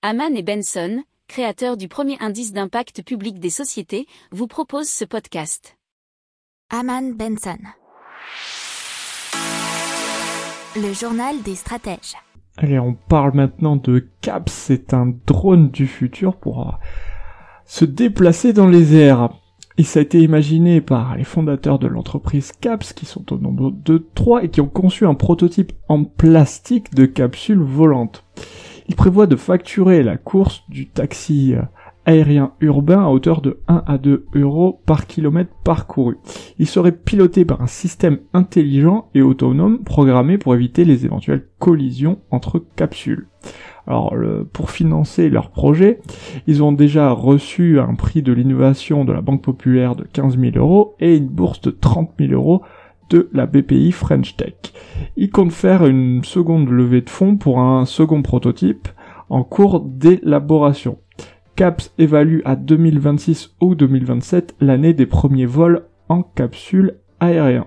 Haman et Benson, créateurs du premier indice d'impact public des sociétés, vous proposent ce podcast. Haman Benson. Le journal des stratèges. Allez, on parle maintenant de CAPS. C'est un drone du futur pour euh, se déplacer dans les airs. Et ça a été imaginé par les fondateurs de l'entreprise CAPS, qui sont au nombre de trois et qui ont conçu un prototype en plastique de capsule volante. Il prévoit de facturer la course du taxi euh, aérien urbain à hauteur de 1 à 2 euros par kilomètre parcouru. Il serait piloté par un système intelligent et autonome programmé pour éviter les éventuelles collisions entre capsules. Alors pour financer leur projet, ils ont déjà reçu un prix de l'innovation de la Banque Populaire de 15 000 euros et une bourse de 30 000 euros de la BPI French Tech. Ils comptent faire une seconde levée de fonds pour un second prototype en cours d'élaboration. CAPS évalue à 2026 ou 2027 l'année des premiers vols en capsule aérien.